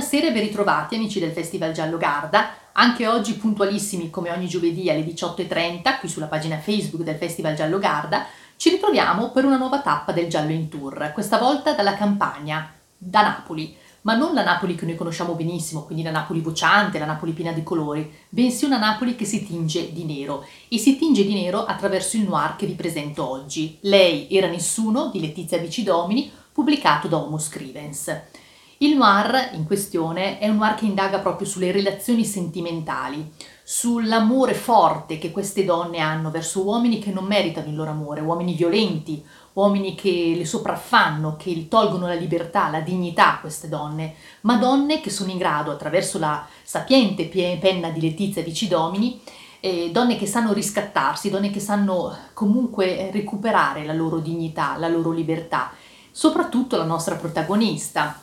Buonasera e ben ritrovati amici del Festival Giallo Garda, anche oggi puntualissimi come ogni giovedì alle 18.30 qui sulla pagina Facebook del Festival Giallo Garda, ci ritroviamo per una nuova tappa del Giallo in Tour, questa volta dalla campagna, da Napoli, ma non la Napoli che noi conosciamo benissimo, quindi la Napoli vociante, la Napoli piena di colori, bensì una Napoli che si tinge di nero e si tinge di nero attraverso il noir che vi presento oggi. Lei era nessuno di Letizia Vicidomini, pubblicato da Homo Scrivens. Il noir in questione è un noir che indaga proprio sulle relazioni sentimentali, sull'amore forte che queste donne hanno verso uomini che non meritano il loro amore, uomini violenti, uomini che le sopraffanno, che tolgono la libertà, la dignità a queste donne, ma donne che sono in grado, attraverso la sapiente penna di Letizia Vicidomini, eh, donne che sanno riscattarsi, donne che sanno comunque recuperare la loro dignità, la loro libertà, soprattutto la nostra protagonista,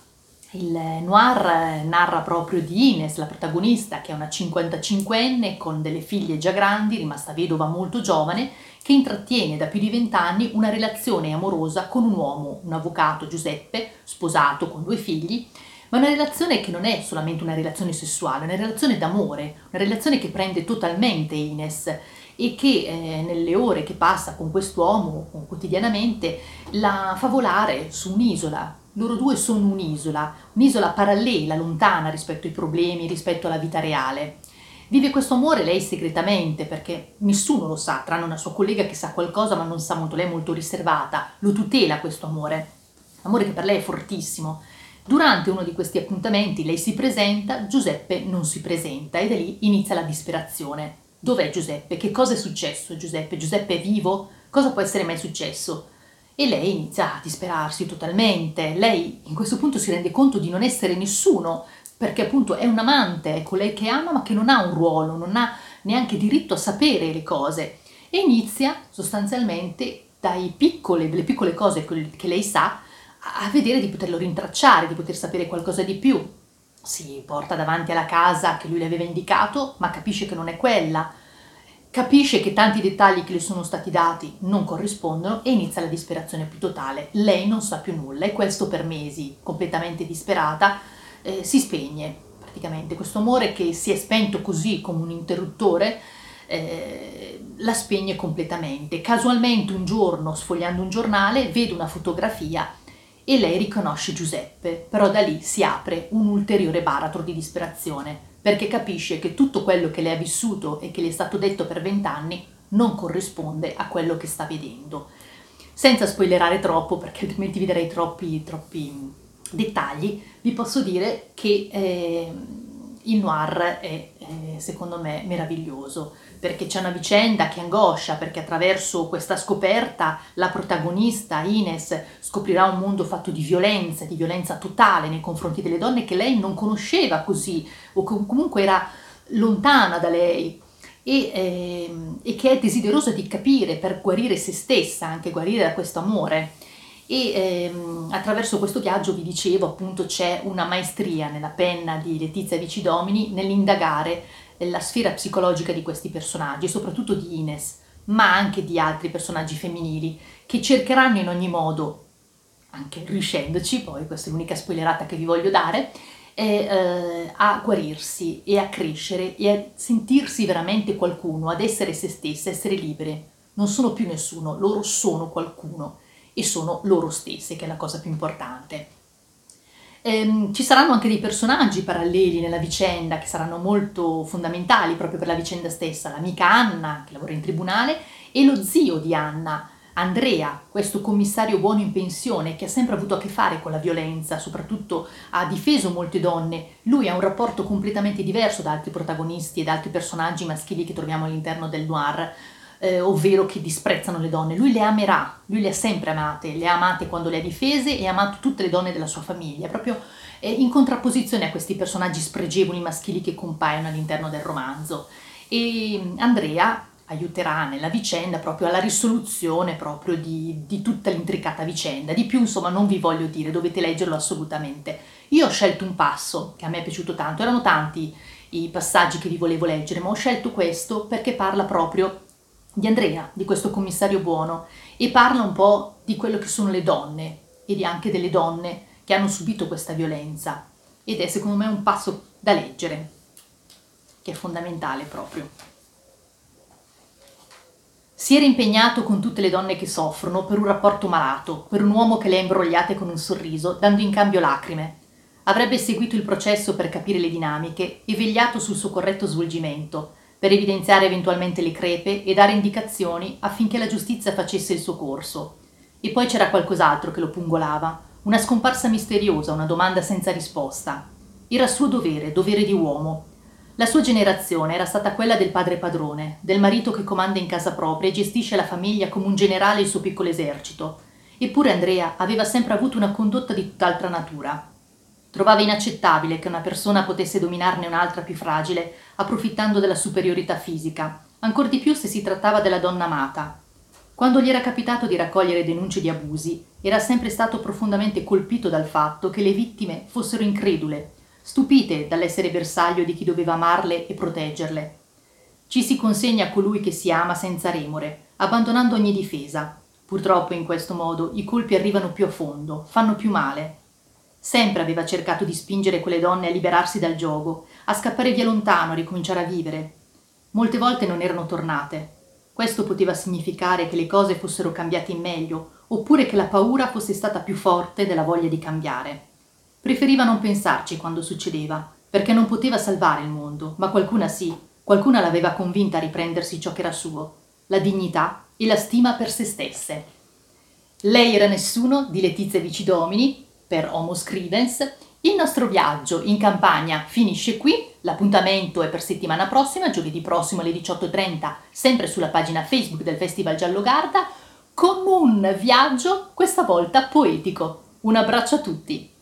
il noir narra proprio di Ines, la protagonista, che è una 55enne con delle figlie già grandi, rimasta vedova molto giovane, che intrattiene da più di vent'anni una relazione amorosa con un uomo, un avvocato Giuseppe, sposato con due figli, ma una relazione che non è solamente una relazione sessuale, è una relazione d'amore, una relazione che prende totalmente Ines e che eh, nelle ore che passa con quest'uomo quotidianamente la fa volare su un'isola loro due sono un'isola, un'isola parallela, lontana rispetto ai problemi, rispetto alla vita reale. Vive questo amore lei segretamente perché nessuno lo sa, tranne una sua collega che sa qualcosa ma non sa molto, lei è molto riservata, lo tutela questo amore, amore che per lei è fortissimo. Durante uno di questi appuntamenti lei si presenta, Giuseppe non si presenta e da lì inizia la disperazione. Dov'è Giuseppe? Che cosa è successo Giuseppe? Giuseppe è vivo? Cosa può essere mai successo? E lei inizia a disperarsi totalmente. Lei in questo punto si rende conto di non essere nessuno, perché appunto è un amante, è colei che ama ma che non ha un ruolo, non ha neanche diritto a sapere le cose e inizia sostanzialmente dai piccole, delle piccole cose che lei sa a vedere di poterlo rintracciare, di poter sapere qualcosa di più. Si porta davanti alla casa che lui le aveva indicato, ma capisce che non è quella capisce che tanti dettagli che le sono stati dati non corrispondono e inizia la disperazione più totale. Lei non sa più nulla e questo per mesi, completamente disperata, eh, si spegne praticamente. Questo amore che si è spento così come un interruttore eh, la spegne completamente. Casualmente un giorno, sfogliando un giornale, vede una fotografia e lei riconosce Giuseppe, però da lì si apre un ulteriore baratro di disperazione perché capisce che tutto quello che le ha vissuto e che le è stato detto per vent'anni non corrisponde a quello che sta vedendo. Senza spoilerare troppo, perché altrimenti vi darei troppi, troppi dettagli, vi posso dire che eh, il noir è, eh, secondo me, meraviglioso perché c'è una vicenda che angoscia, perché attraverso questa scoperta la protagonista Ines scoprirà un mondo fatto di violenza, di violenza totale nei confronti delle donne che lei non conosceva così, o comunque era lontana da lei. E, eh, e che è desiderosa di capire per guarire se stessa, anche guarire da questo amore. E ehm, attraverso questo viaggio, vi dicevo, appunto c'è una maestria nella penna di Letizia Vicidomini nell'indagare la sfera psicologica di questi personaggi, soprattutto di Ines, ma anche di altri personaggi femminili, che cercheranno in ogni modo, anche riuscendoci, poi questa è l'unica spoilerata che vi voglio dare, eh, eh, a guarirsi e a crescere e a sentirsi veramente qualcuno, ad essere se stesse, essere libere. Non sono più nessuno, loro sono qualcuno e sono loro stesse, che è la cosa più importante. Ehm, ci saranno anche dei personaggi paralleli nella vicenda che saranno molto fondamentali proprio per la vicenda stessa, l'amica Anna che lavora in tribunale e lo zio di Anna, Andrea, questo commissario buono in pensione che ha sempre avuto a che fare con la violenza, soprattutto ha difeso molte donne, lui ha un rapporto completamente diverso da altri protagonisti e da altri personaggi maschili che troviamo all'interno del noir, eh, ovvero che disprezzano le donne. Lui le amerà, lui le ha sempre amate, le ha amate quando le ha difese e ha amato tutte le donne della sua famiglia, proprio eh, in contrapposizione a questi personaggi spregevoli maschili che compaiono all'interno del romanzo. E mm, Andrea aiuterà nella vicenda proprio alla risoluzione proprio di, di, tutta l'intricata vicenda. Di più, insomma, non vi voglio dire, dovete leggerlo assolutamente. Io ho scelto un passo che a me è piaciuto tanto, erano tanti i passaggi che vi volevo leggere, ma ho scelto questo perché parla proprio di Andrea, di questo commissario buono, e parla un po' di quello che sono le donne e anche delle donne che hanno subito questa violenza. ed è secondo me un passo da leggere, che è fondamentale proprio. Si era impegnato con tutte le donne che soffrono per un rapporto malato, per un uomo che le ha imbrogliate con un sorriso, dando in cambio lacrime. Avrebbe seguito il processo per capire le dinamiche e vegliato sul suo corretto svolgimento, per evidenziare eventualmente le crepe e dare indicazioni affinché la giustizia facesse il suo corso. E poi c'era qualcos'altro che lo pungolava, una scomparsa misteriosa, una domanda senza risposta. Era suo dovere, dovere di uomo, la sua generazione era stata quella del padre padrone, del marito che comanda in casa propria e gestisce la famiglia come un generale il suo piccolo esercito. Eppure Andrea aveva sempre avuto una condotta di tutt'altra natura. Trovava inaccettabile che una persona potesse dominarne un'altra più fragile, approfittando della superiorità fisica, ancor di più se si trattava della donna amata. Quando gli era capitato di raccogliere denunce di abusi, era sempre stato profondamente colpito dal fatto che le vittime fossero incredule stupite dall'essere bersaglio di chi doveva amarle e proteggerle. Ci si consegna a colui che si ama senza remore, abbandonando ogni difesa. Purtroppo in questo modo i colpi arrivano più a fondo, fanno più male. Sempre aveva cercato di spingere quelle donne a liberarsi dal gioco, a scappare via lontano, a ricominciare a vivere. Molte volte non erano tornate. Questo poteva significare che le cose fossero cambiate in meglio, oppure che la paura fosse stata più forte della voglia di cambiare. Preferiva non pensarci quando succedeva, perché non poteva salvare il mondo, ma qualcuna sì, qualcuna l'aveva convinta a riprendersi ciò che era suo, la dignità e la stima per se stesse. Lei era nessuno di Letizia Vicidomini, per Homo Scrivens. Il nostro viaggio in campagna finisce qui, l'appuntamento è per settimana prossima, giovedì prossimo alle 18.30, sempre sulla pagina Facebook del Festival Giallo Garda, con un viaggio questa volta poetico. Un abbraccio a tutti!